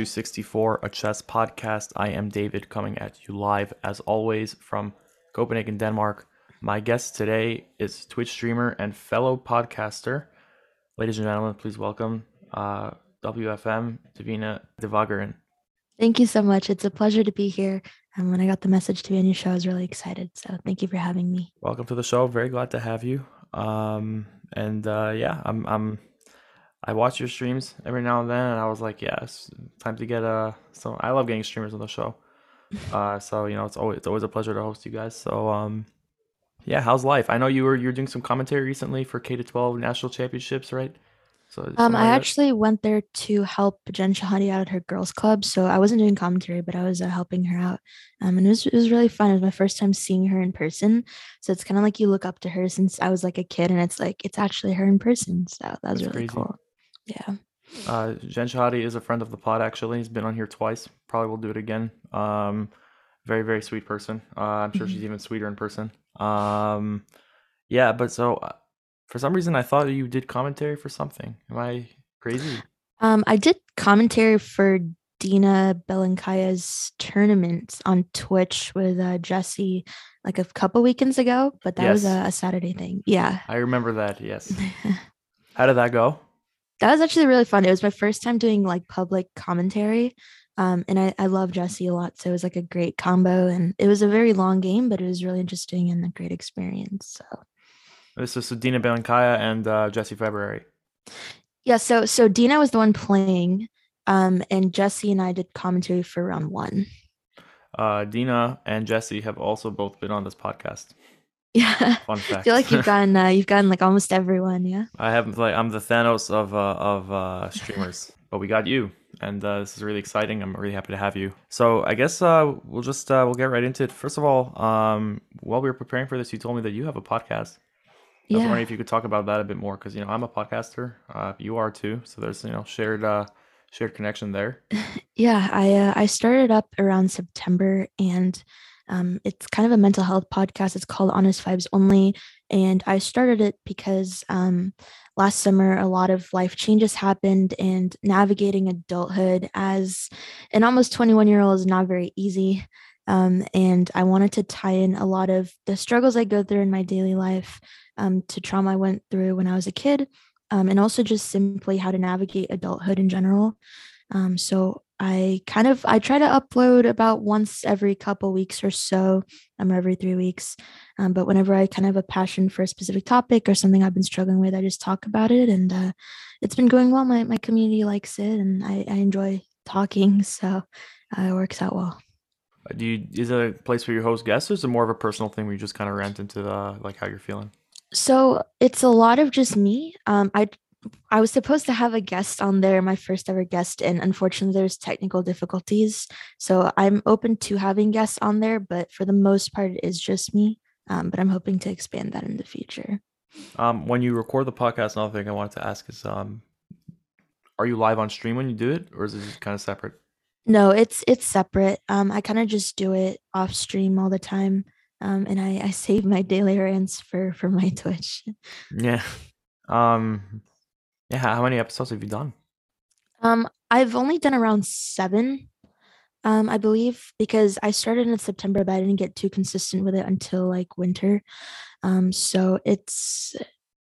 back to 64, a chess podcast. I am David coming at you live, as always, from Copenhagen, Denmark. My guest today is Twitch streamer and fellow podcaster. Ladies and gentlemen, please welcome uh, WFM Devina Devagharan. Thank you so much. It's a pleasure to be here. And when I got the message to be on your show, I was really excited. So thank you for having me. Welcome to the show. Very glad to have you. Um, and uh, yeah, I'm I'm I watch your streams every now and then, and I was like, yeah, it's time to get a. So I love getting streamers on the show. Uh, so you know, it's always it's always a pleasure to host you guys. So um, yeah, how's life? I know you were you're doing some commentary recently for K to twelve national championships, right? So um, I actually went there to help Jen Shahade out at her girls' club. So I wasn't doing commentary, but I was uh, helping her out. Um, and it was it was really fun. It was my first time seeing her in person. So it's kind of like you look up to her since I was like a kid, and it's like it's actually her in person. So that was That's really crazy. cool. Yeah. Uh, Jen Shahade is a friend of the pod. Actually, he's been on here twice. Probably will do it again. Um, very very sweet person. Uh, I'm sure mm-hmm. she's even sweeter in person. Um, yeah, but so uh, for some reason I thought you did commentary for something. Am I crazy? Um, I did commentary for Dina Belenkaya's tournament on Twitch with uh, Jesse like a couple weekends ago, but that yes. was a, a Saturday thing. Yeah, I remember that. Yes. How did that go? That was actually really fun. It was my first time doing like public commentary. Um, and I, I love Jesse a lot. So it was like a great combo and it was a very long game, but it was really interesting and a great experience. So this is Dina Belenkaya and uh, Jesse February. Yeah, so so Dina was the one playing, um, and Jesse and I did commentary for round one. Uh, Dina and Jesse have also both been on this podcast. Yeah. Fun fact. I feel like you've gotten uh, you've gotten like almost everyone. Yeah. I haven't like I'm the Thanos of uh, of uh, streamers, but we got you, and uh, this is really exciting. I'm really happy to have you. So I guess uh, we'll just uh, we'll get right into it. First of all, um, while we were preparing for this, you told me that you have a podcast. I was wondering if you could talk about that a bit more because you know I'm a podcaster. Uh, you are too, so there's you know shared uh, shared connection there. yeah, I uh, I started up around September and um, it's kind of a mental health podcast. It's called Honest Vibes Only. And I started it because um, last summer, a lot of life changes happened, and navigating adulthood as an almost 21 year old is not very easy. Um, and I wanted to tie in a lot of the struggles I go through in my daily life um, to trauma I went through when I was a kid, um, and also just simply how to navigate adulthood in general. Um, so I kind of I try to upload about once every couple weeks or so, um, every three weeks. Um, but whenever I kind of have a passion for a specific topic or something I've been struggling with, I just talk about it, and uh, it's been going well. My my community likes it, and I, I enjoy talking, so uh, it works out well. Uh, do you is it a place where you host guests, or is it more of a personal thing where you just kind of rant into the like how you're feeling? So it's a lot of just me. Um, I I was supposed to have a guest on there, my first ever guest, and unfortunately, there's technical difficulties. So I'm open to having guests on there, but for the most part, it is just me. Um, but I'm hoping to expand that in the future. Um, when you record the podcast, another thing I wanted to ask is, um, are you live on stream when you do it, or is it just kind of separate? No, it's it's separate. Um, I kind of just do it off stream all the time. Um, and I, I save my daily rants for for my Twitch. Yeah. Um, yeah, how many episodes have you done? Um, I've only done around seven, um, I believe, because I started in September, but I didn't get too consistent with it until like winter. Um, so it's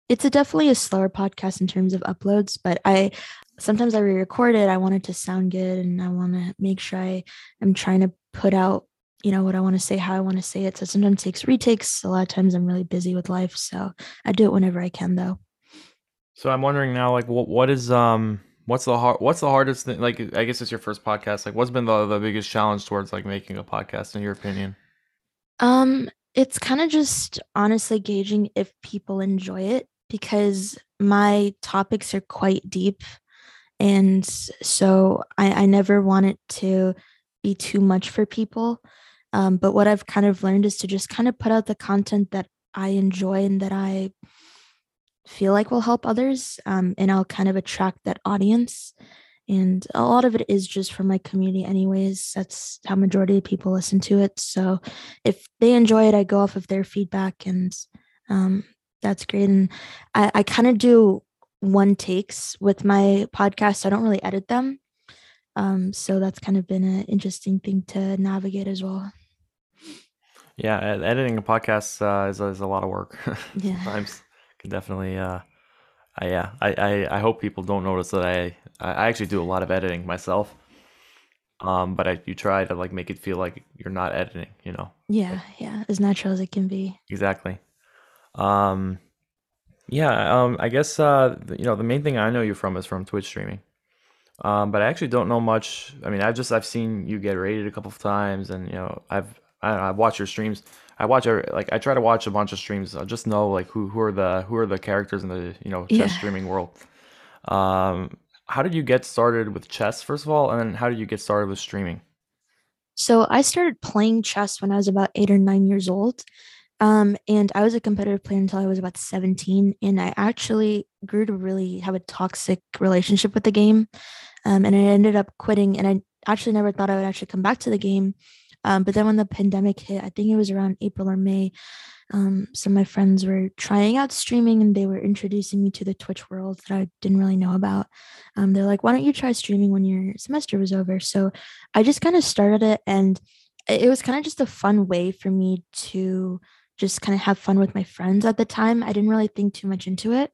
it's a definitely a slower podcast in terms of uploads, but I sometimes I re-record it. I want it to sound good, and I want to make sure I am trying to put out you know what I want to say, how I want to say it. So sometimes it takes retakes. A lot of times I'm really busy with life, so I do it whenever I can, though. So I'm wondering now, like, what what is um what's the hard what's the hardest thing? Like, I guess it's your first podcast. Like, what's been the the biggest challenge towards like making a podcast, in your opinion? Um, it's kind of just honestly gauging if people enjoy it because my topics are quite deep, and so I I never want it to be too much for people. Um, but what I've kind of learned is to just kind of put out the content that I enjoy and that I feel like will help others um, and i'll kind of attract that audience and a lot of it is just for my community anyways that's how majority of people listen to it so if they enjoy it i go off of their feedback and um, that's great and i, I kind of do one takes with my podcast i don't really edit them Um, so that's kind of been an interesting thing to navigate as well. Yeah, editing a podcast uh, is, is a lot of work. Yeah. Sometimes definitely. Uh, I, yeah, I, I, I hope people don't notice that I I actually do a lot of editing myself. Um, but I you try to like make it feel like you're not editing, you know. Yeah, yeah, as natural as it can be. Exactly. Um, yeah, um, I guess uh, you know, the main thing I know you from is from Twitch streaming. Um, but I actually don't know much. I mean, I've just I've seen you get rated a couple of times, and you know, I've I don't know, I've watched your streams. I watch every, like I try to watch a bunch of streams. I just know like who who are the who are the characters in the you know chess Yeah. streaming world. Um, how did you get started with chess first of all, and then how did you get started with streaming? So I started playing chess when I was about eight or nine years old. Um, and I was a competitive player until I was about 17. And I actually grew to really have a toxic relationship with the game. Um, and I ended up quitting. And I actually never thought I would actually come back to the game. Um, but then when the pandemic hit, I think it was around April or May, um, some of my friends were trying out streaming and they were introducing me to the Twitch world that I didn't really know about. Um, they're like, why don't you try streaming when your semester was over? So I just kind of started it and it it was kind of just a fun way for me to just kind of have fun with my friends at the time. I didn't really think too much into it.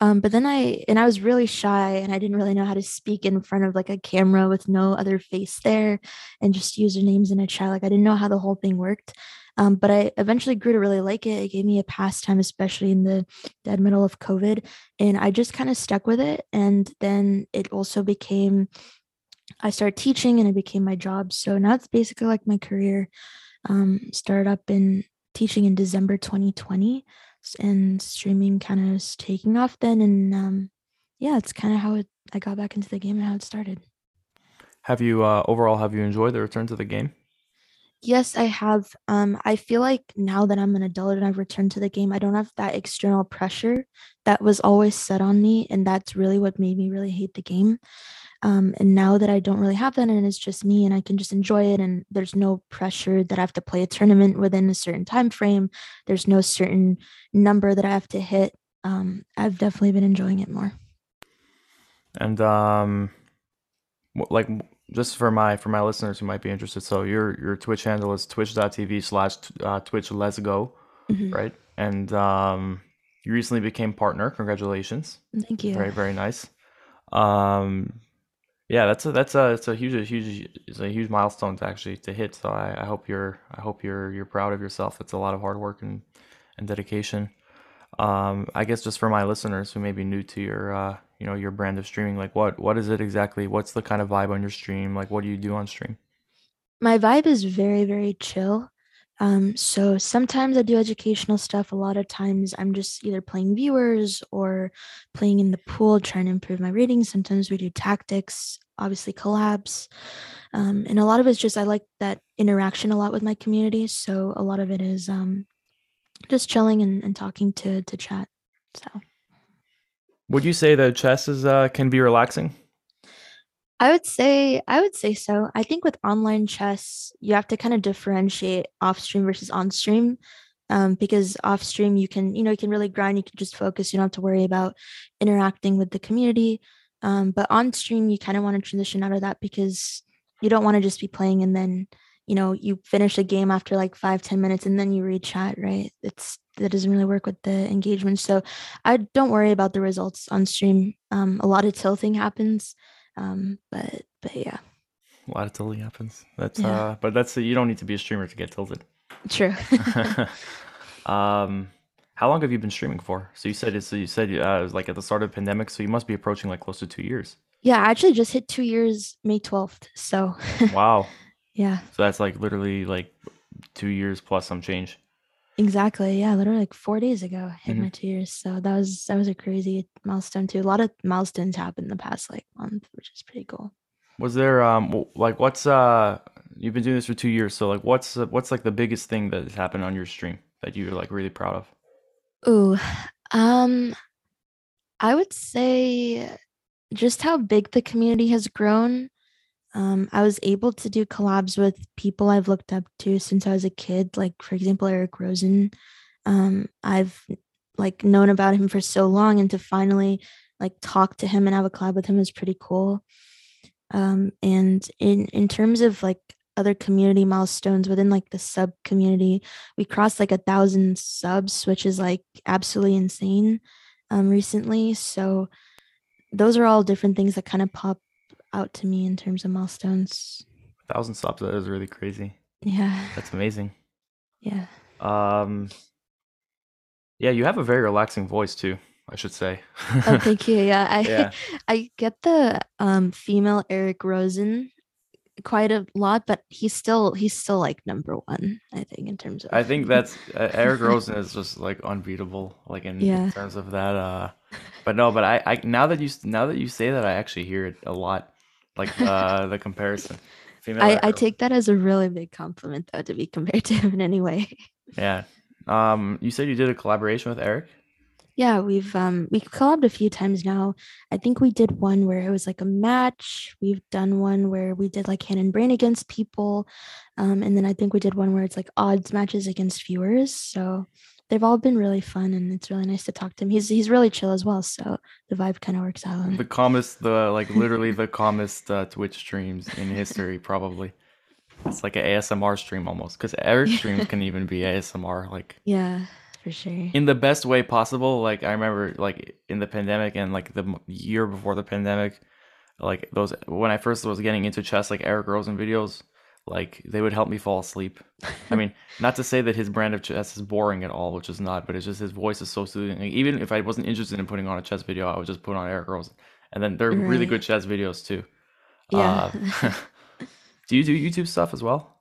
Um, but then I and I was really shy and I didn't really know how to speak in front of like a camera with no other face there and just usernames in a chat. Like I didn't know how the whole thing worked. Um, but I eventually grew to really like it. It gave me a pastime, especially in the dead middle of COVID. And I just kind of stuck with it. And then it also became I started teaching and it became my job. So now it's basically like my career. Um, started up in teaching in December 2020 s- and streaming kind of is taking off then. And um, yeah, it's kind of how it, I got back into the game and how it started. Have you uh, overall have you enjoyed the return to the game? Yes, I have. Um, I feel like now that I'm an adult and I've returned to the game, I don't have that external pressure that was always set on me. And that's really what made me really hate the game. Um, and now that I don't really have that and it's just me and I can just enjoy it and there's no pressure that I have to play a tournament within a certain time frame. There's no certain number that I have to hit. Um, I've definitely been enjoying it more. And um, like just for my for my listeners who might be interested, so your your Twitch handle is twitch.tv slash uh, Twitch Let's Go, Mhm. right? And um, you recently became partner. Congratulations. Thank you. Very very nice. Um, yeah, that's a that's a it's a huge a huge it's a huge milestone to actually to hit. So I, I hope you're I hope you're you're proud of yourself. It's a lot of hard work and and dedication. Um, I guess just for my listeners who may be new to your uh, you know, your brand of streaming, like what what is it exactly? What's the kind of vibe on your stream? Like what do you do on stream? My vibe is very, very chill. Um, so sometimes I do educational stuff. A lot of times I'm just either playing viewers or playing in the pool, trying to improve my ratings. Sometimes we do tactics, obviously collabs. Um, and a lot of it's just I like that interaction a lot with my community. So a lot of it is um, just chilling and, and talking to to chat. So Would you say that chess is uh can be relaxing? I would say I would say so. I think with online chess, you have to kind of differentiate off stream versus on stream. Um, because off stream you can, you know, you can really grind, you can just focus, you don't have to worry about interacting with the community. Um, but on stream, you kind of want to transition out of that because you don't want to just be playing and then, you know, you finish a game after like five, ten minutes and then you read chat, right? It's that doesn't really work with the engagement. So I don't worry about the results on stream. Um, a lot of tilting happens. Um, but but yeah, A lot of tilting happens. That's Yeah. uh but that's you don't need to be a streamer to get tilted. true. um how long have you been streaming for? So you said it's so you said uh, it was like at the start of the pandemic, so you must be approaching like close to two years. yeah, I actually just hit two years May 12th. So Wow. Yeah, So that's like literally like two years plus some change. exactly. Yeah, literally like four days ago hit Mhm. my two years. So that was that was a crazy milestone too. A lot of milestones happened in the past like month, which is pretty cool. Was there um like what's uh you've been doing this for two years, so like what's uh, what's like the biggest thing that has happened on your stream that you're like really proud of? Ooh, um, I would say just how big the community has grown. Um, I was able to do collabs with people I've looked up to since I was a kid, like for example, Eric Rosen. Um, I've like known about him for so long, and to finally like talk to him and have a collab with him is pretty cool. Um, and in in terms of like other community milestones within like the sub community, we crossed like a thousand subs, which is like absolutely insane um, recently. So those are all different things that kind of pop out to me in terms of milestones. A thousand subs that is really crazy. Yeah. That's amazing. Yeah. Um, yeah, you have a very relaxing voice too. I should say. oh, thank you. Yeah, I Yeah. I get the um female Eric Rosen quite a lot, but he's still he's still like number one, I think, in terms of I think that's uh, Eric Rosen is just like unbeatable, like in, in terms of that. Uh, but no, but I, I now that you now that you say that, I actually hear it a lot, like uh, the comparison. Female I, I take that as a really big compliment though to be compared to him in any way. Yeah. Um, you said you did a collaboration with Eric. Yeah, we've um we collabed a few times now. I think we did one where it was like a match. We've done one where we did like hand and brain against people. Um, and then I think we did one where it's like odds matches against viewers. So they've all been really fun and it's really nice to talk to him. He's he's really chill as well. So the vibe kind of works out. The calmest, the like literally the calmest uh, Twitch streams in history, probably. It's like an ASMR stream almost, because Eric streams can even be ASMR, like Yeah, for sure. in the best way possible. Like I remember, like in the pandemic and like the year before the pandemic, like those when I first was getting into chess, like Eric Rosen videos, like they would help me fall asleep. I mean, not to say that his brand of chess is boring at all, which is not, but it's just his voice is so soothing. Like, even if I wasn't interested in putting on a chess video, I would just put on Eric Rosen, and then they're really good chess videos too. Yeah. Uh, do you do YouTube stuff as well?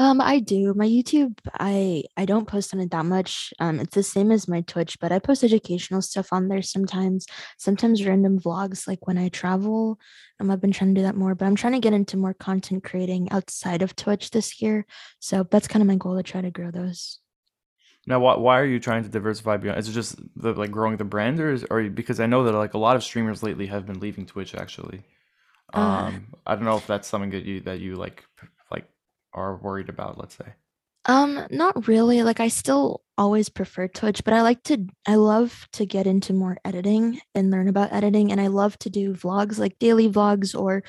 Um, I do. My YouTube, I I don't post on it that much. Um, it's the same as my Twitch, but I post educational stuff on there sometimes. Sometimes random vlogs, like when I travel. Um, I've been trying to do that more, but I'm trying to get into more content creating outside of Twitch this year. So that's kind of my goal to try to grow those. Now, why, why are you trying to diversify beyond? Is it just the like growing the brand, or is, or because I know that like a lot of streamers lately have been leaving Twitch actually. Uh, Um, I don't know if that's something that you that you like are worried about. Let's say. Um, not really. Like I still always prefer Twitch, but I like to I love to get into more editing and learn about editing and I love to do vlogs like daily vlogs or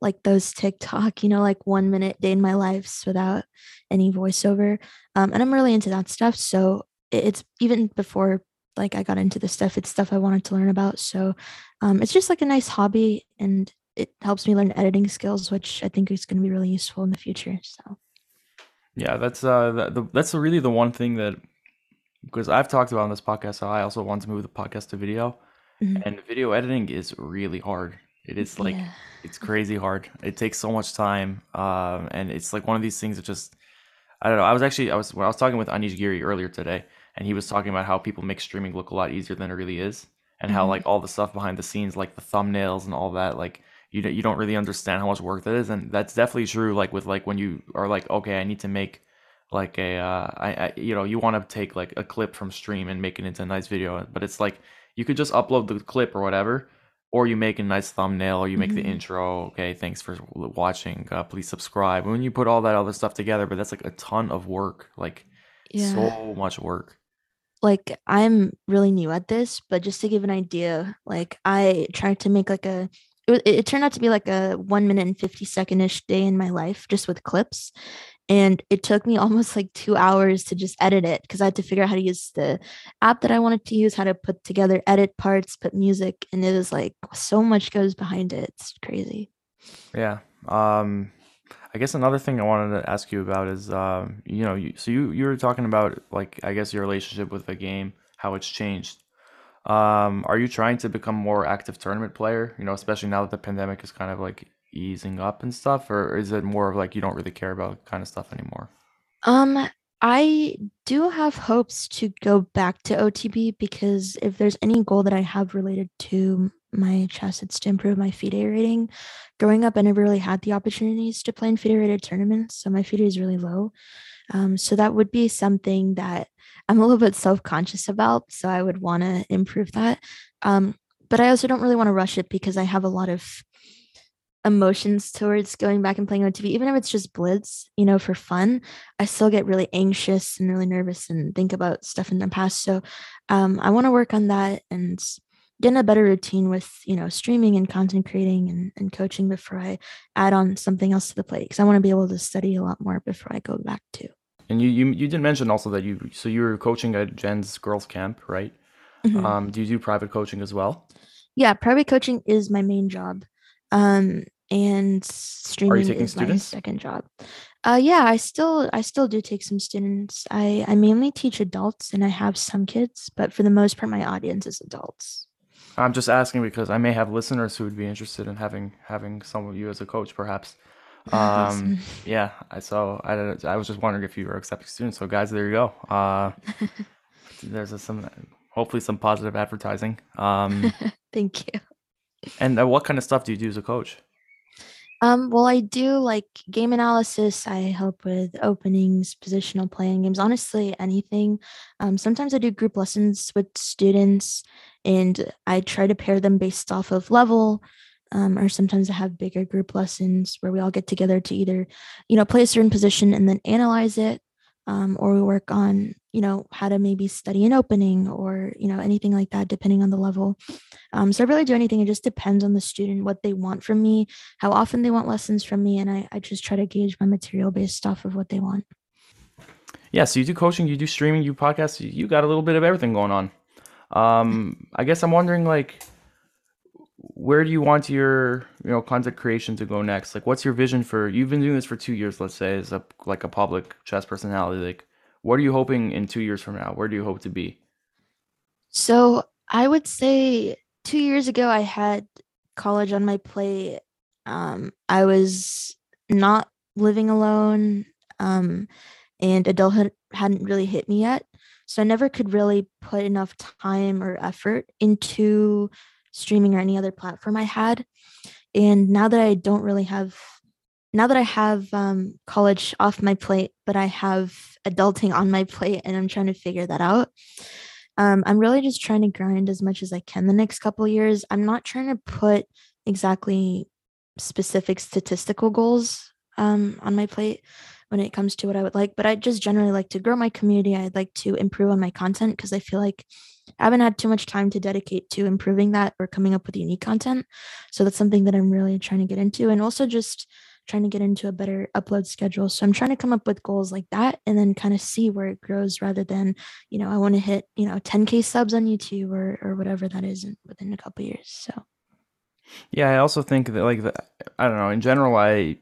like those TikTok, you know, like 1 minute day in my lives without any voiceover. Um, and I'm really into that stuff, so it's even before like I got into this stuff, it's stuff I wanted to learn about. So, um, it's just like a nice hobby and it helps me learn editing skills, which I think is going to be really useful in the future. So, Yeah, that's uh the, that's really the one thing that because I've talked about on this podcast how I also want to move the podcast to video, Mhm. and video editing is really hard. It is like yeah. it's crazy hard. It takes so much time, um, and it's like one of these things that just I don't know. I was actually I was when I was talking with Anish Giri earlier today, and he was talking about how people make streaming look a lot easier than it really is, and how Mhm. like all the stuff behind the scenes, like the thumbnails and all that, like you don't- you don't really understand how much work that is, and that's definitely true. Like with like when you are like, okay, I need to make like a uh, I, I you know you want to take like a clip from stream and make it into a nice video, but it's like you could just upload the clip or whatever, or you make a nice thumbnail, or you make the Mhm. intro. Okay, thanks for watching. Uh, please subscribe. When you put all that other stuff together, but that's like a ton of work, like Yeah. so much work. like I'm really new at this, but just to give an idea, like I tried to make like a it, it turned out to be like a one minute and 50 second ish day in my life just with clips. And it took me almost like two hours to just edit it because I had to figure out how to use the app that I wanted to use, how to put together edit parts, put music, and it is like so much goes behind it. It's crazy. Yeah. Um, I guess another thing I wanted to ask you about is, um, you know, you, so you you were talking about like I guess your relationship with the game, how it's changed. Um, are you trying to become more active tournament player? You know, especially now that the pandemic is kind of like easing up and stuff, or is it more of like you don't really care about kind of stuff anymore? Um, I do have hopes to go back to OTB because if there's any goal that I have related to my chess, it's to improve my FIDE rating. Growing up, I never really had the opportunities to play in FIDE rated tournaments, so my FIDE is really low. Um, so that would be something that I'm a little bit self-conscious about. So I would want to improve that. Um, but I also don't really want to rush it because I have a lot of emotions towards going back and playing OTB, even if it's just blitz, you know, for fun. I still get really anxious and really nervous and think about stuff in the past. So um, I want to work on that and get in a better routine with you know streaming and content creating and, and coaching before I add on something else to the plate because I want to be able to study a lot more before I go back to. And you, you you did mention also that you so you were coaching at Jen's girls camp, right? Mm-hmm. Um, do you do private coaching as well? Yeah, private coaching is my main job. Um, and streaming is students? my second job. Uh, yeah, I still I still do take some students. I I mainly teach adults and I have some kids, but for the most part, my audience is adults. I'm just asking because I may have listeners who would be interested in having having some of you as a coach, perhaps. Um, yeah, I so I I was just wondering if you were accepting students. So guys, there you go. Uh, there's a, some hopefully some positive advertising. Um, Thank you. And uh, what kind of stuff do you do as a coach? Um, well, I do like game analysis. I help with openings, positional playing games, honestly, anything. Um, sometimes I do group lessons with students and I try to pair them based off of level. Um, or sometimes I have bigger group lessons where we all get together to either, you know, play a certain position and then analyze it um, or we work on you know how to maybe study an opening or you know anything like that depending on the level. Um, so i really do anything. It just depends on the student what they want from me how often they want lessons from me and i, I just try to gauge my material based off of what they want. Yeah so you do coaching you do streaming you podcast you got a little bit of everything going on. Um, i guess i'm wondering like where do you want your you know content creation to go next? Like what's your vision for you've been doing this for two years let's say as a like a public chess personality. Like what are you hoping in two years from now? Where do you hope to be? So i would say two years ago i had college on my plate. Um, i was not living alone um, and adulthood hadn't really hit me yet. So i never could really put enough time or effort into streaming or any other platform I had. And now that I don't really have, now that I have um, college off my plate, but I have adulting on my plate and I'm trying to figure that out. Um, I'm really just trying to grind as much as I can the next couple years. I'm not trying to put exactly specific statistical goals um, on my plate when it comes to what I would like, but I just generally like to grow my community. I'd like to improve on my content because I feel like I haven't had too much time to dedicate to improving that or coming up with unique content. So that's something that I'm really trying to get into and also just trying to get into a better upload schedule. So I'm trying to come up with goals like that and then kind of see where it grows rather than, you know, I want to hit, you know, 10k subs on YouTube or or whatever that is within a couple years. So yeah, I also think that like the, I don't know, in general I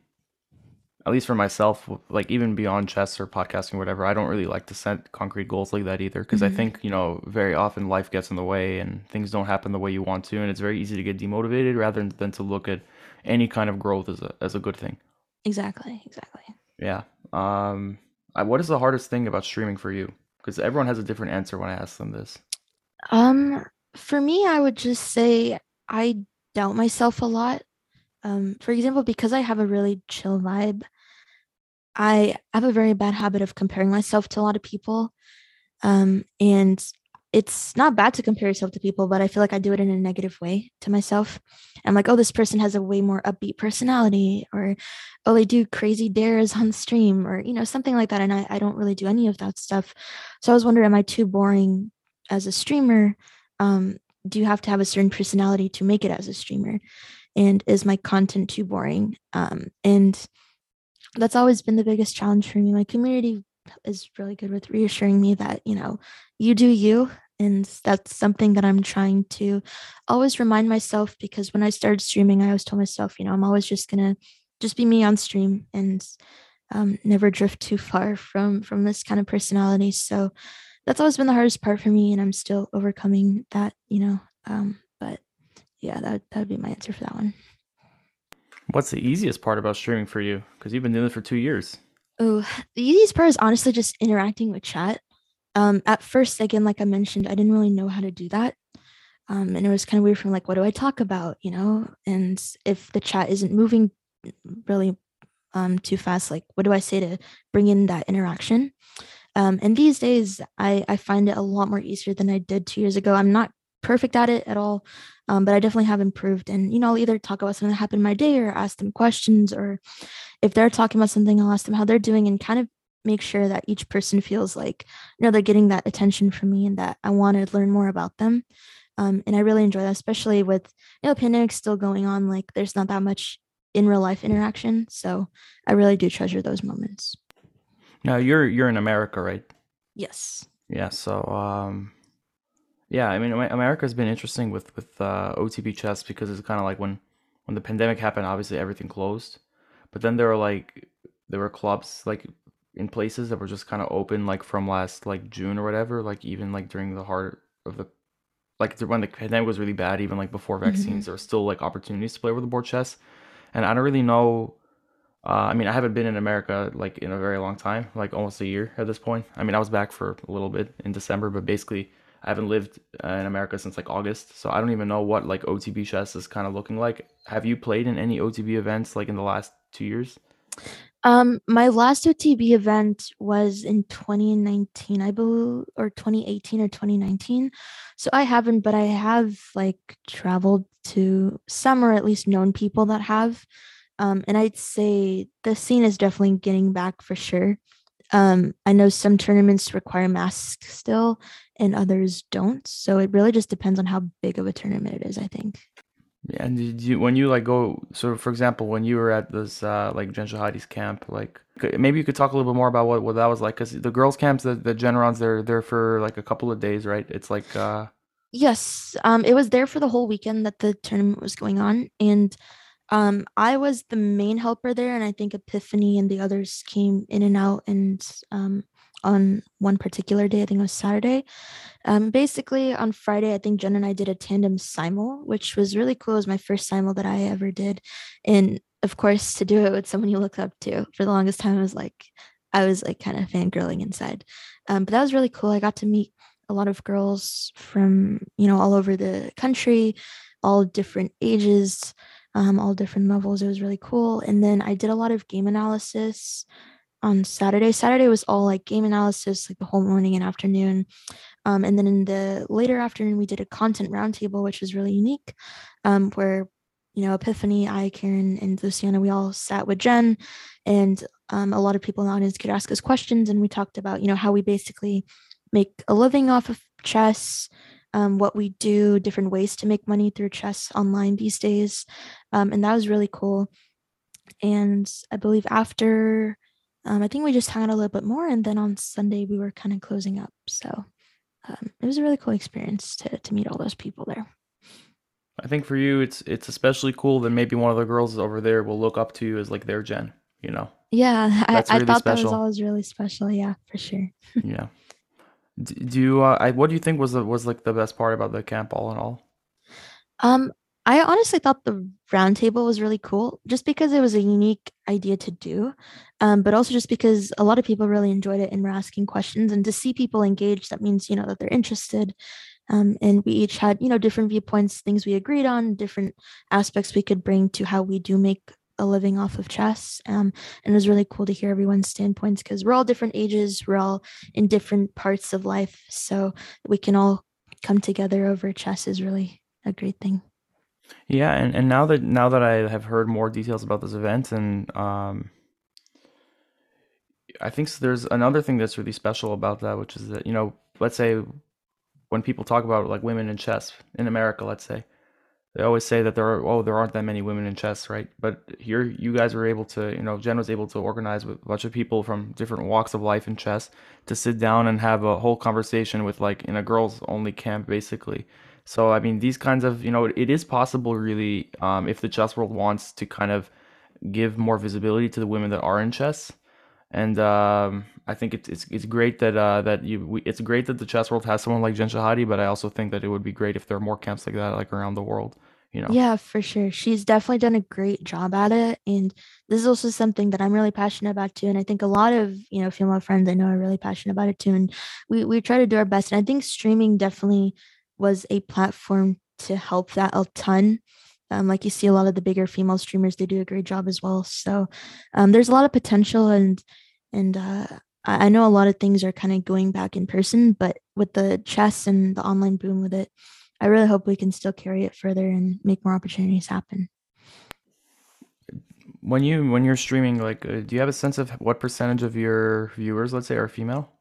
at least for myself, like even beyond chess or podcasting or whatever, I don't really like to set concrete goals like that either. Because mm-hmm. I think, you know, very often life gets in the way and things don't happen the way you want to. And it's very easy to get demotivated rather than to look at any kind of growth as a, as a good thing. Exactly. Exactly. Yeah. Um, I, what is the hardest thing about streaming for you? Because everyone has a different answer when I ask them this. Um, for me, I would just say I doubt myself a lot. Um, for example, because I have a really chill vibe, I have a very bad habit of comparing myself to a lot of people. Um, and it's not bad to compare yourself to people, but I feel like I do it in a negative way to myself. I'm like, oh, this person has a way more upbeat personality, or oh, they do crazy dares on stream, or you know, something like that. And I, I don't really do any of that stuff. So I was wondering, am I too boring as a streamer? Um, do you have to have a certain personality to make it as a streamer? And is my content too boring? Um, and that's always been the biggest challenge for me. My community is really good with reassuring me that, you know, you do you. And that's something that I'm trying to always remind myself because when I started streaming, I always told myself, you know, I'm always just going to just be me on stream and um, never drift too far from from this kind of personality. So that's always been the hardest part for me, and I'm still overcoming that, you know. Um, but yeah, that that would be my answer for that one. What's the easiest part about streaming for you? Because you've been doing it for two years. Oh, the easiest part is honestly just interacting with chat. Um, at first, again, like I mentioned, I didn't really know how to do that. Um, and it was kind of weird from like, what do I talk about, you know? And if the chat isn't moving really um, too fast, like, what do I say to bring in that interaction? Um, and these days, I, I find it a lot more easier than I did two years ago. I'm not perfect at it at all. Um, but I definitely have improved. And, you know, I'll either talk about something that happened in my day or ask them questions, or if they're talking about something, I'll ask them how they're doing and kind of make sure that each person feels like, you know, they're getting that attention from me and that I want to learn more about them. Um, and I really enjoy that, especially with you know pandemic still going on. Like there's not that much in real life interaction, so I really do treasure those moments. Now you're you're in America, right? Yes. Yeah. So um, yeah, I mean America's been interesting with with uh, OTB chess because it's kind of like when when the pandemic happened, obviously everything closed, but then there were like there were clubs like in places that were just kind of open like from last like June or whatever, like even like during the heart of the like when the pandemic was really bad, even like before vaccines, mm-hmm. there were still like opportunities to play over the board chess. And I don't really know. Uh, I mean, I haven't been in America like in a very long time, like almost a year at this point. I mean, I was back for a little bit in December, but basically, I haven't lived uh, in America since like August, so I don't even know what like OTB chess is kind of looking like. Have you played in any OTB events like in the last two years? Um, my last OTB event was in 2019, I believe, or 2018 or 2019. So I haven't, but I have like traveled to some or at least known people that have. Um, and I'd say the scene is definitely getting back for sure. Um, I know some tournaments require masks still, and others don't. So it really just depends on how big of a tournament it is, I think. Yeah, And did you when you like go so for example when you were at this uh like Jen Shahade's camp like maybe you could talk a little bit more about what, what that was like because the girls camps the, the Genrons they're there for like a couple of days right it's like uh yes um it was there for the whole weekend that the tournament was going on and um I was the main helper there and I think Epiphany and the others came in and out and um on one particular day. I think it was Saturday. Um, basically, on Friday, I think Jen and I did a tandem simul, which was really cool. It was my first simul that I ever did. And of course, to do it with someone you look up to for the longest time, I was like, I was like kind of fangirling inside. Um, but that was really cool. I got to meet a lot of girls from, you know, all over the country, all different ages, um, all different levels. It was really cool. And then I did a lot of game analysis on Saturday. Saturday was all like game analysis, like the whole morning and afternoon. Um, and then in the later afternoon, we did a content roundtable, which was really unique, um, where you know Epiphany, I, Karen, and Luciana, we all sat with Jen, and um, a lot of people in the audience could ask us questions, and we talked about you know how we basically make a living off of chess. Um, what we do, different ways to make money through chess online these days. Um, and that was really cool. And I believe after um, I think we just hung out a little bit more, and then on Sunday we were kind of closing up. So um, it was a really cool experience to to meet all those people there. I think for you, it's it's especially cool that maybe one of the girls over there will look up to you as like their Jen. You know. Yeah, I, really I, thought special. that was always really special. Yeah, for sure. yeah. Do you? Uh, I, what do you think was the, was like the best part about the camp, all in all? Um, I honestly thought the roundtable was really cool just because it was a unique idea to do, um, but also just because a lot of people really enjoyed it and were asking questions. And to see people engaged, that means, you know, that they're interested. Um, and we each had, you know, different viewpoints, things we agreed on, different aspects we could bring to how we do make a living off of chess. Um, and it was really cool to hear everyone's standpoints because we're all different ages, we're all in different parts of life. So we can all come together over chess is really a great thing. Yeah, and, and now that now that I have heard more details about this event, and um, I think there's another thing that's really special about that, which is that you know, let's say when people talk about like women in chess in America, let's say they always say that there are oh there aren't that many women in chess, right? But here you guys were able to you know Jen was able to organize with a bunch of people from different walks of life in chess to sit down and have a whole conversation with like in a girls only camp basically so I mean, these kinds of you know, it is possible really um, if the chess world wants to kind of give more visibility to the women that are in chess. And um, I think it's, it's it's great that uh, that you we, it's great that the chess world has someone like Jen Shahade, but I also think that it would be great if there are more camps like that like around the world. You know. Yeah, for sure. She's definitely done a great job at it, and this is also something that I'm really passionate about too. And I think a lot of you know female friends I know are really passionate about it too. And we we try to do our best. And I think streaming definitely was a platform to help that a ton. Um, like you see a lot of the bigger female streamers, they do a great job as well. So um, there's a lot of potential and and uh, I know a lot of things are kind of going back in person, but with the chess and the online boom with it, I really hope we can still carry it further and make more opportunities happen. When you when you're streaming, like, uh, do you have a sense of what percentage of your viewers, let's say, are female?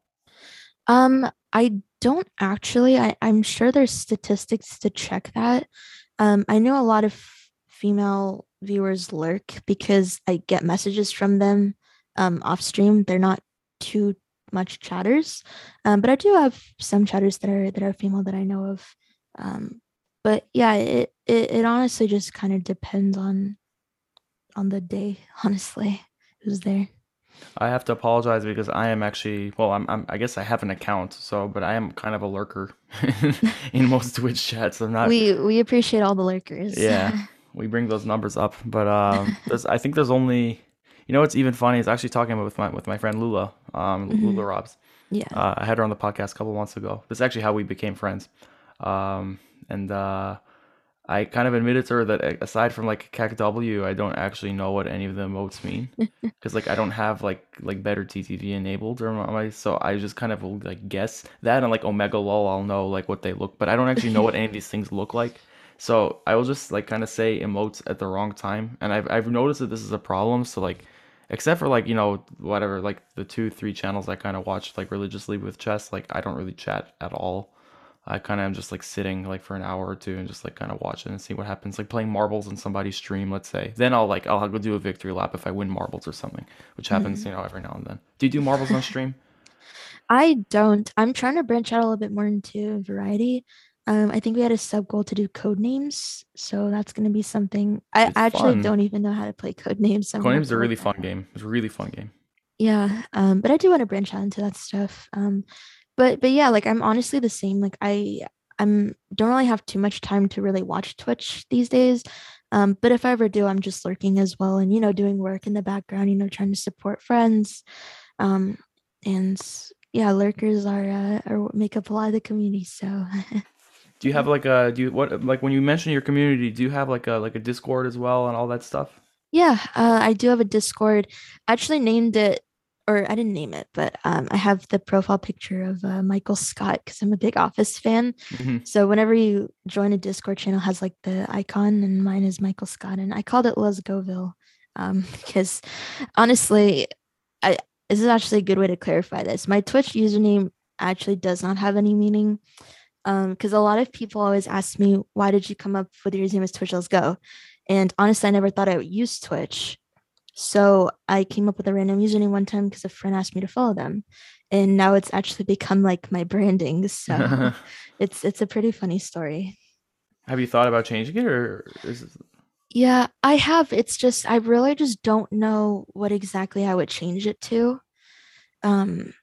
Um, I don't actually. I, I'm sure there's statistics to check that. Um, I know a lot of female viewers lurk because I get messages from them um, off stream. They're not too much chatters, um, but I do have some chatters that are that are female that I know of. Um, but yeah, it, it it honestly just kind of depends on on the day. Honestly, who's there. I have to apologize because I am actually well, I'm, I'm I guess I have an account, so but I am kind of a lurker in most Twitch chats. I'm not. We we appreciate all the lurkers. Yeah, we bring those numbers up, but um, there's I think there's only, you know, what's even funny is actually talking with my with my friend Lula, um, Mhm. Lula Robs. yeah. Uh, I had her on the podcast a couple months ago. That's actually how we became friends. Um, and uh, I kind of admitted to her that aside from like KEKW, I don't actually know what any of the emotes mean because like I don't have like like better TTV enabled or my so I just kind of will like guess that and like Omega Lol I'll know like what they look, but I don't actually know what any of these things look like. So I will just like kind of say emotes at the wrong time, and I've I've noticed that this is a problem. So like except for like you know whatever like the two three channels i kind of watch like religiously with chess like i don't really chat at all i kind of am just like sitting like for an hour or two and just like kind of watching and see what happens like playing marbles on somebody's stream let's say then i'll like i'll go do a victory lap if i win marbles or something which happens you know every now and then do you do marbles on stream I don't. I'm trying to branch out a little bit more into variety. Um, I think we had a sub goal to do code names, so that's going to be something. I It's actually fun. don't even know how to play code names. So I'm gonna coin have names are a really fun game it's a really fun game Yeah, um, but I do want to branch out into that stuff. Um, but but yeah, like I'm honestly the same. Like I I'm don't really have too much time to really watch Twitch these days. Um, but if I ever do, I'm just lurking as well, and you know, doing work in the background. You know, trying to support friends. Um, and yeah, lurkers are uh, are make up a lot of the community. So do you have like a do you what like when you mention your community do you have like a like a discord as well and all that stuff yeah, uh, I do have a Discord. I actually named it, or I didn't name it, but um, I have the profile picture of uh, Michael Scott because I'm a big Office fan. hmm So whenever you join a Discord channel, it has like the icon, and mine is Michael Scott, and I called it Let's Goville, um, because honestly, I this is actually a good way to clarify this. My Twitch username actually does not have any meaning, um, because a lot of people always ask me, "Why did you come up with your username as Twitch Let's Go?" And honestly, I never thought I would use Twitch, so I came up with a random username one time because a friend asked me to follow them, and now it's actually become like my branding. So it's it's a pretty funny story. have you thought about changing it or is it, Yeah, I have. It's just I really just don't know what exactly I would change it to. Um,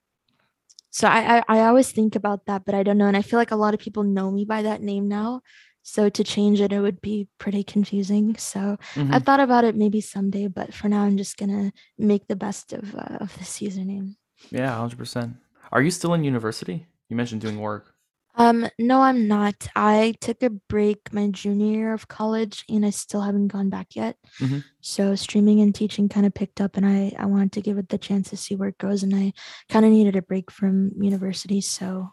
so I, I I always think about that, but I don't know. And I feel like a lot of people know me by that name now. So to change it, it would be pretty confusing. So Mhm. I've thought about it maybe someday, but for now, I'm just gonna make the best of uh, of this username. Yeah, 100%. Are you still in university? You mentioned doing work. Um, no, I'm not. I took a break my junior year of college and I still haven't gone back yet. Mhm. So streaming and teaching kind of picked up and I, I wanted to give it the chance to see where it goes. And I kind of needed a break from university. So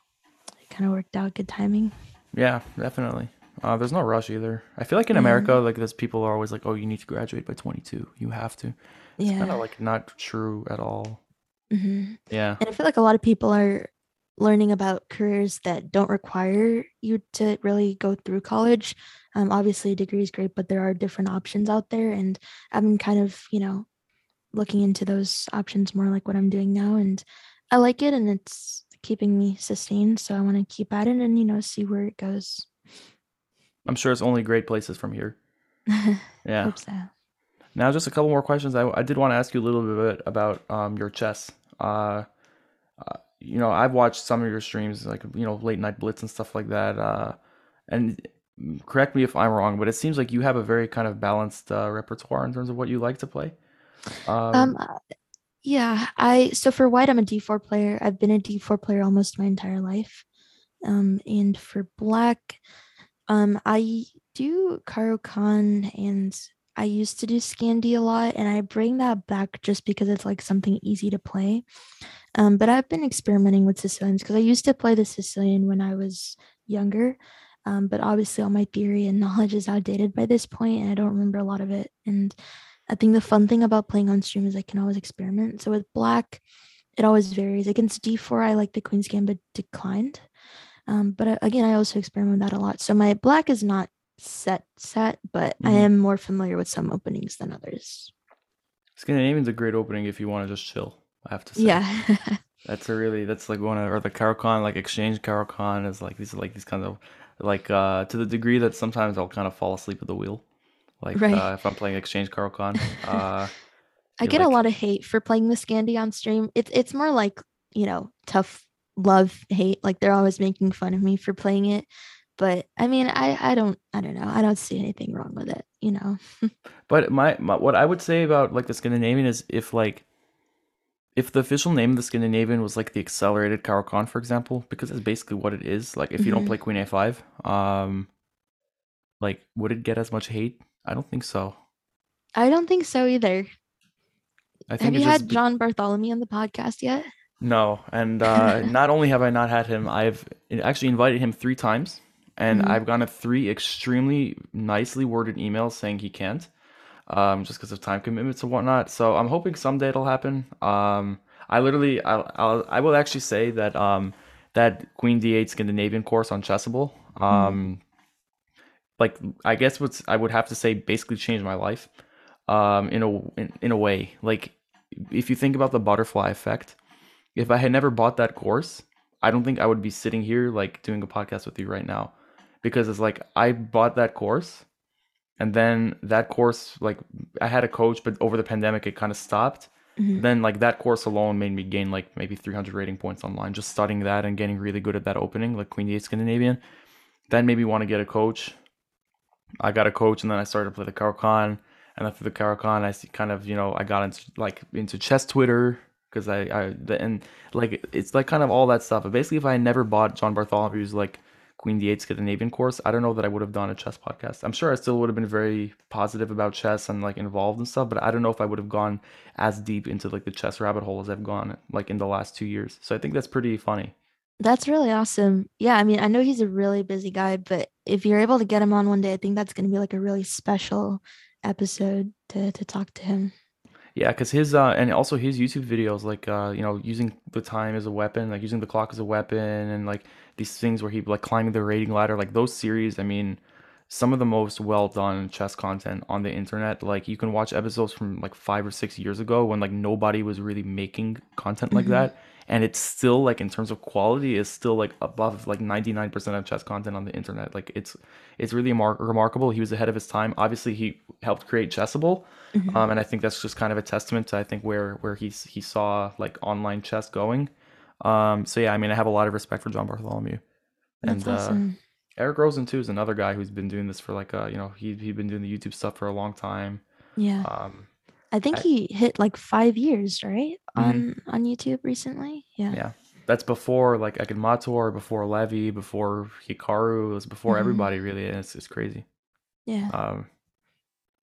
it kind of worked out good timing. Yeah, definitely. Uh, there's no rush either. I feel like in Yeah. America, like there's people are always like, "Oh, you need to graduate by 22. You have to." It's kind of like not true at all. hmm Yeah. And I feel like a lot of people are learning about careers that don't require you to really go through college. Um, obviously, a degree is great, but there are different options out there. And I've been kind of, you know, looking into those options more like what I'm doing now. And I like it and it's keeping me sustained. So I want to keep at it and, you know, see where it goes. I'm sure it's only great places from here. Yeah. Hope so. Now, just a couple more questions. I, I did want to ask you a little bit about um, your chess. Uh, uh, you know, I've watched some of your streams, like you know, late night blitz and stuff like that. Uh, and mm, correct me if I'm wrong, but it seems like you have a very kind of balanced uh, repertoire in terms of what you like to play. Um, Um, yeah, I so for white, I'm a D4 player. I've been a D4 player almost my entire life. Um, and for black, um, I do Caro-Kann and I used to do Scandi a lot, and I bring that back just because it's like something easy to play. Um, but I've been experimenting with Sicilians because I used to play the Sicilian when I was younger. Um, but obviously, all my theory and knowledge is outdated by this point, and I don't remember a lot of it. And I think the fun thing about playing on stream is I can always experiment. So with black, it always varies. Against d4, I like the Queen's Gambit declined. Um, but uh, again, I also experiment with that a lot. So my black is not set set, but mm-hmm. I am more familiar with some openings than others. Scandinavian's a great opening if you want to just chill. I have to say. Yeah. that's a really that's like one of or the Caro-Kann like exchange Caro-Kann is like these like these kind of like uh to the degree that sometimes I'll kind of fall asleep at the wheel. Like right. uh, if I'm playing exchange Caro-Kann. Uh I get like... a lot of hate for playing the Scandi on stream. It's it's more like, you know, tough love hate. Like they're always making fun of me for playing it. But I mean, I I don't I don't know. I don't see anything wrong with it, you know. but my, my what I would say about like the Scandinavian is if like if the official name of the Scandinavian was like the accelerated Caro-Kann, for example, because that's basically what it is. Like if you don't mm-hmm. play Queen A5, um like would it get as much hate? I don't think so. I don't think so either. I think have you had John Bartholomew on the podcast yet? No, and uh, not only have I not had him, I've actually invited him three times, and mm-hmm. I've gotten three extremely nicely worded emails saying he can't, um, just because of time commitments and whatnot. So I'm hoping someday it'll happen. Um, I literally, I'll, I'll, I will actually say that um, that Queen D8 Scandinavian course on Chessable, mm-hmm. um, mm-hmm. like I guess what's I would have to say basically changed my life, um, in a in, in a way like if you think about the butterfly effect, if I had never bought that course, I don't think I would be sitting here like doing a podcast with you right now. Because it's like I bought that course and then that course like I had a coach but over the pandemic it kind of stopped. Mm-hmm. Then like that course alone made me gain like maybe 300 rating points online just studying that and getting really good at that opening like Queen D8 Scandinavian. That made me want to get a coach. I got a coach and then I started to play the Caro-Kann and after the Caro-Kann, I kind of you know I got into like into chess Twitter because I I the, and like it's like kind of all that stuff. But basically, if I never bought John Bartholomew's like Queen D8 Scandinavian course, I don't know that I would have done a chess podcast. I'm sure I still would have been very positive about chess and like involved and stuff, but I don't know if I would have gone as deep into like the chess rabbit hole as I've gone like in the last two years. So I think that's pretty funny. That's really awesome. Yeah, I mean, I know he's a really busy guy, but if you're able to get him on one day, I think that's going to be like a really special episode to to talk to him. Yeah, because his uh, and also his YouTube videos, like uh, you know, using the time as a weapon, like using the clock as a weapon, and like these things where he like climbing the rating ladder, like those series. I mean, some of the most well done chess content on the internet. Like you can watch episodes from like five or six years ago when like nobody was really making content like mm-hmm. that, and it's still like in terms of quality is still like above like 99% of chess content on the internet like it's it's really mar- remarkable he was ahead of his time obviously he helped create chessable mm-hmm. um, and i think that's just kind of a testament to i think where where he's he saw like online chess going um, so yeah i mean i have a lot of respect for john bartholomew and that's uh, awesome. uh, eric rosen too is another guy who's been doing this for like uh you know he, he'd been doing the youtube stuff for a long time yeah um I think I, he hit like five years, right? Mm-hmm. On on YouTube recently. Yeah. Yeah. That's before like Agadmator, before Levy, before Hikaru, it was before mm-hmm. everybody really. And it's it's crazy. Yeah. Um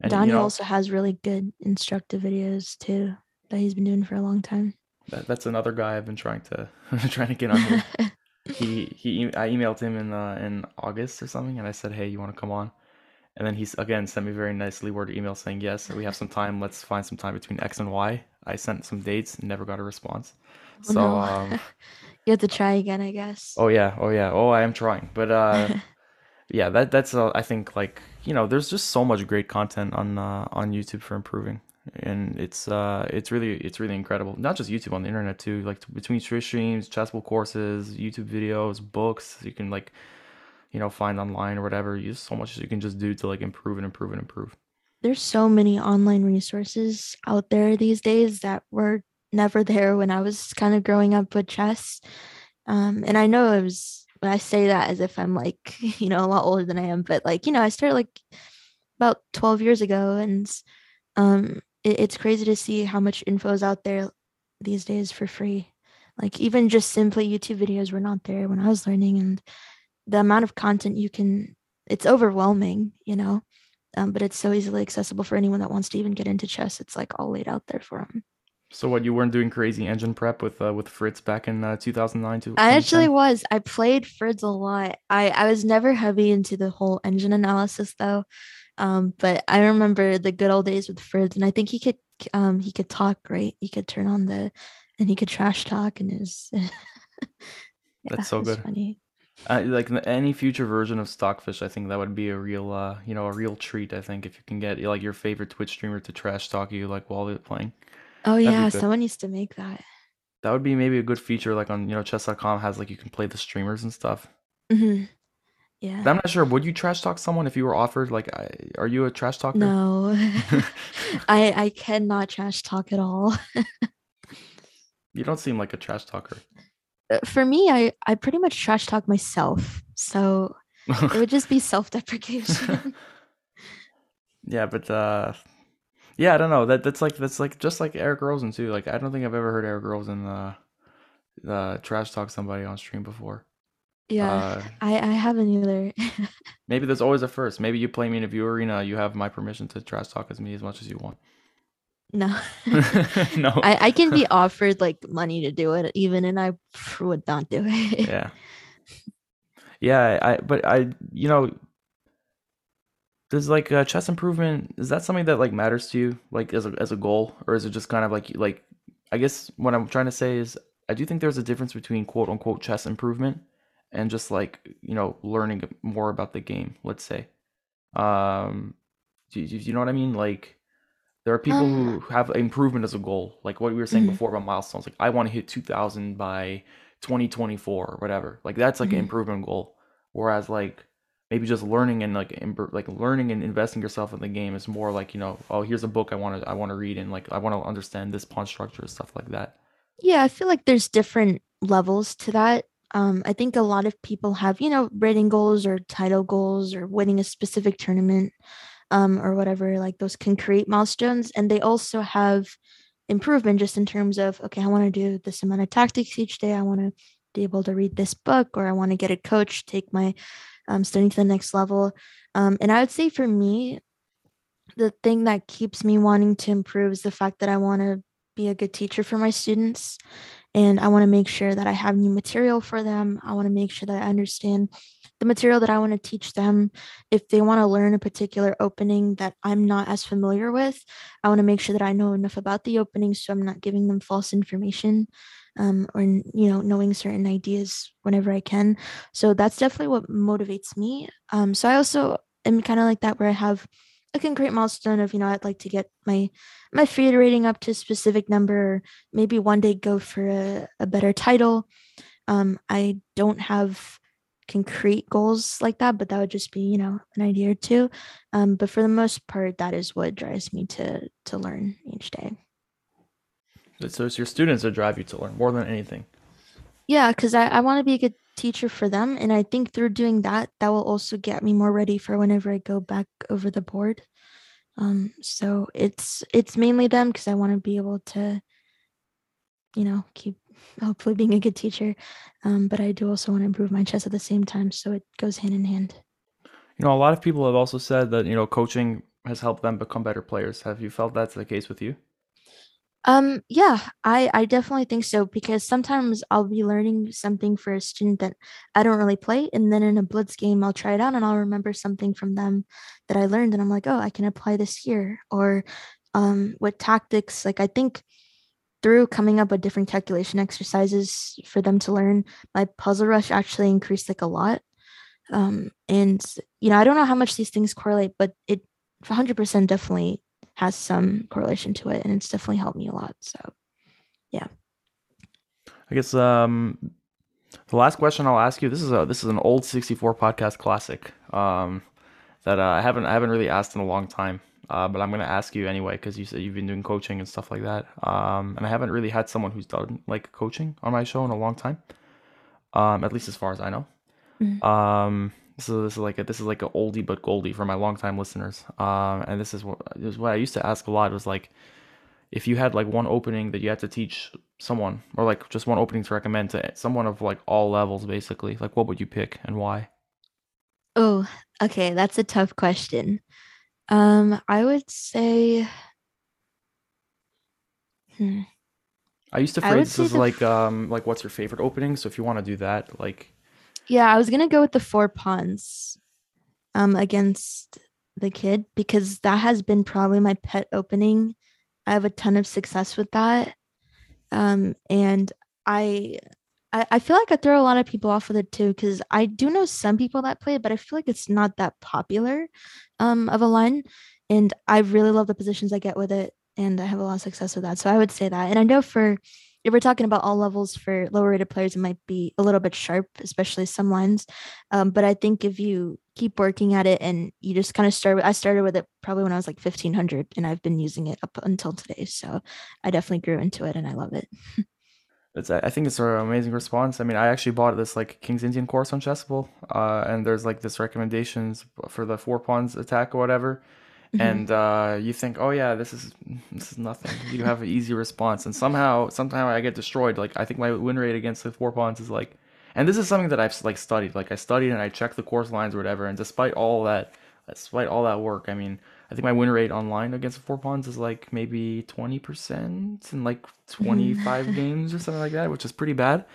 and, Daniel you know, also has really good instructive videos too that he's been doing for a long time. That, that's another guy I've been trying to trying to get on he he I emailed him in uh, in August or something and I said, "Hey, you want to come on?" And then he's again sent me very nicely worded email saying, Yes, we have some time. Let's find some time between X and Y. I sent some dates, never got a response. Oh, so no. um, you have to try again, I guess. Oh yeah, oh yeah, oh I am trying, but uh, yeah, that that's uh, I think like you know, there's just so much great content on uh, on YouTube for improving, and it's uh it's really it's really incredible. Not just YouTube on the internet too, like between streams, chessable courses, YouTube videos, books. You can like you know find online or whatever there's so much you can just do to like improve and improve and improve there's so many online resources out there these days that were never there when i was kind of growing up with chess um, and i know it was when i say that as if i'm like you know a lot older than i am but like you know i started like about 12 years ago and um, it, it's crazy to see how much info is out there these days for free. Like even just simply youtube videos were not there when i was learning and the amount of content you can it's overwhelming you know um, but it's so easily accessible for anyone that wants to even get into chess. It's like all laid out there for them so what you weren't doing crazy engine prep with uh, with fritz back in uh, 2009 too i actually was i played fritz a lot i i was never heavy into the whole engine analysis though um, but i remember the good old days with fritz and i think he could um, he could talk great he could turn on the and he could trash talk and his. yeah, That's so good. Funny. Uh, like any future version of Stockfish, I think that would be a real, uh, you know, a real treat. I think if you can get like your favorite Twitch streamer to trash talk you like while they're playing, Oh that'd yeah, someone needs to make that. That would be maybe a good feature, like on you know chess.com has like you can play the streamers and stuff. hmm Yeah. But I'm not sure. Would you trash talk someone if you were offered? Like, I, are you a trash talker? No, I I cannot trash talk at all. You don't seem like a trash talker. Uh, For me, I I pretty much trash talk myself, so it would just be self-deprecation. Yeah, but uh yeah, I don't know. That that's like that's like just like Eric Rosen too. Like I don't think I've ever heard Eric Rosen uh uh trash talk somebody on stream before. Yeah, Uh I I haven't either. maybe there's always a first. Maybe you play me in a view arena, you have my permission to trash talk as me as much as you want. No. No. I, I can be offered like money to do it even and I would not do it. Yeah. Yeah, I but I you know does like uh, chess improvement is that something that like matters to you like as a as a goal? Or is it just kind of like like I guess what I'm trying to say is I do think there's a difference between quote unquote chess improvement and just like you know learning more about the game let's say. Um do, do you know what I mean? Like there are people Um, who have improvement as a goal like what we were saying Mhm. before about milestones like I want to hit 2000 by 2024 or whatever. Like that's like an Mhm. improvement goal. Whereas like maybe just learning and like like learning and investing yourself in the game is more like you know oh here's a book i want to i want to read and like i want to understand this pawn structure and stuff like that Yeah, I feel like there's different levels to that. Um, I think a lot of people have, you know, rating goals or title goals or winning a specific tournament, um, or whatever, like those can create milestones. And they also have improvement just in terms of, okay, I want to do this amount of tactics each day. I want to be able to read this book, or I want to get a coach, take my um, studying to the next level. Um, and I would say for me, the thing that keeps me wanting to improve is the fact that I want to be a good teacher for my students and I want to make sure that I have new material for them. I want to make sure that I understand the material that I want to teach them. If they want to learn a particular opening that I'm not as familiar with, I want to make sure that I know enough about the opening so I'm not giving them false information um, or, you know, knowing certain ideas whenever I can. So that's definitely what motivates me. Um, so I also am kind of like that where I have a concrete milestone of, you know, I'd like to get my my FIDE rating up to a specific number, maybe one day go for a, a better title. Um, I don't have concrete goals like that, but that would just be, you know, an idea or two. Um, but for the most part, that is what drives me to to learn each day. So it's your students that drive you to learn more than anything Yeah, because I, I want to be a good teacher for them. And I think through doing that, that will also get me more ready for whenever I go back over the board. Um, so it's it's mainly them because I want to be able to, you know, keep hopefully being a good teacher. Um, but I do also want to improve my chess at the same time. So it goes hand in hand. you know a lot of people have also said that you know coaching has helped them become better players have you felt that's the case with you Um, yeah, I I definitely think so because sometimes I'll be learning something for a student that I don't really play, and then in a blitz game I'll try it out and I'll remember something from them that I learned, and I'm like, oh, I can apply this here. Or um, with tactics, like I think through coming up with different calculation exercises for them to learn, my puzzle rush actually increased like a lot. Um, and you know, I don't know how much these things correlate, but it 100% definitely has some correlation to it, and it's definitely helped me a lot. So, yeah. i guess um the last question i'll ask you this is a this is an old 64 podcast classic um that uh, i haven't i haven't really asked in a long time uh, but i'm going to ask you anyway because you said you've been doing coaching and stuff like that um and i haven't really had someone who's done like coaching on my show in a long time um at least as far as i know Mhm. um so this is like a, this is like a oldie but goldie for my longtime listeners. Um and this is what this is what i used to ask a lot was like if you had like one opening that you had to teach someone or like just one opening to recommend to someone of like all levels basically like what would you pick and why? Oh, okay, that's a tough question. Um, I would say, hmm, i used to phrase this as the like um like what's your favorite opening? So if you want to do that like yeah, I was gonna go with the four pawns, um, against the kid because that has been probably my pet opening. I have a ton of success with that. Um, and I, I, I feel like I throw a lot of people off with it too because I do know some people that play it, but I feel like it's not that popular um, of a line. And I really love the positions I get with it, and I have a lot of success with that. So I would say that. And I know for if we're talking about all levels for lower rated players, it might be a little bit sharp, especially some lines. Um, but I think if you keep working at it and you just kind of start with, I started with it probably when I was like 1500 and I've been using it up until today. So I definitely grew into it and I love it. It's, I think it's an amazing response. I mean, I actually bought this like King's Indian course on Chessable, uh, and there's like this recommendations for the four pawns attack or whatever, mm-hmm. and uh, you think, oh yeah, this is this is nothing. You have an easy response, and somehow somehow I get destroyed. Like I think my win rate against the four pawns is like, and this is something that I've like studied. Like I studied and I checked the course lines or whatever, and despite all that, despite all that work, I mean, I think my win rate online against the four pawns is like maybe 20% in like 25 games or something like that, which is pretty bad.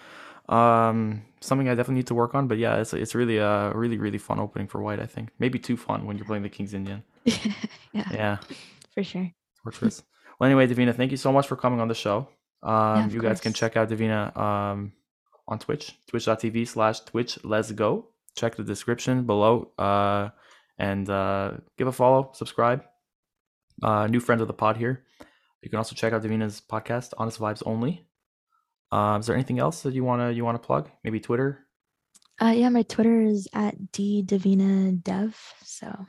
Um, something I definitely need to work on, but yeah, it's it's really a really really fun opening for white. I think maybe too fun when you're playing the King's Indian. yeah, yeah, for sure. Fortress. well, anyway, Devina, thank you so much for coming on the show. Um, yeah, you guys can check out Devina um on Twitch, twitch.tv slash Twitch Let's Go. Check the description below. Uh and uh, give a follow, subscribe. Uh, new friend of the pod here. You can also check out Devina's podcast, Honest Vibes Only. Uh, is there anything else that you wanna you wanna plug? Maybe Twitter. Uh, yeah, my Twitter is at d davina dev, so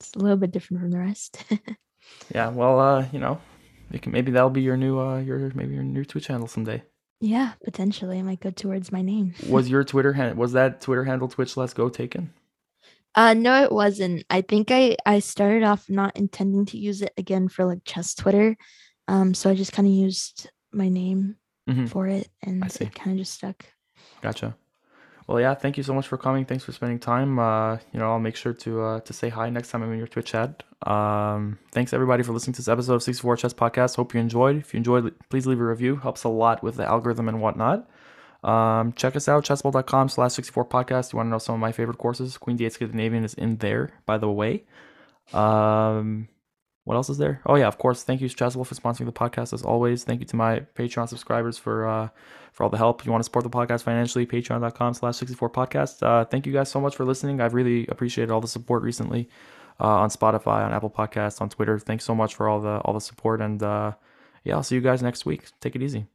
it's a little bit different from the rest. yeah, well, uh, you know, you can maybe that'll be your new uh your maybe your new Twitch handle someday. Yeah, potentially, I might go towards my name. was your Twitter hand was that Twitter handle Twitch Let's Go taken? Uh no, it wasn't. I think I I started off not intending to use it again for like chess Twitter. Um so I just kind of used my name mm-hmm. for it and it kind of just stuck. Gotcha. Well, yeah, thank you so much for coming. Thanks for spending time. Uh, you know, I'll make sure to uh, to say hi next time I'm in your Twitch chat. Um, thanks everybody for listening to this episode of 64 Chess Podcast. Hope you enjoyed. If you enjoyed, please leave a review. Helps a lot with the algorithm and whatnot. Um, check us out, chessable.com slash 64 podcast. You want to know some of my favorite courses? Queen D8 Scandinavian is in there, by the way. Um, what else is there? Oh yeah, of course. Thank you, Chessable, for sponsoring the podcast as always. Thank you to my Patreon subscribers for uh, for all the help. If you want to support the podcast financially, patreon.com slash 64 podcast. Uh, thank you guys so much for listening. I've really appreciated all the support recently uh, on Spotify, on Apple Podcasts, on Twitter. Thanks so much for all the all the support. And uh, yeah, I'll see you guys next week. Take it easy.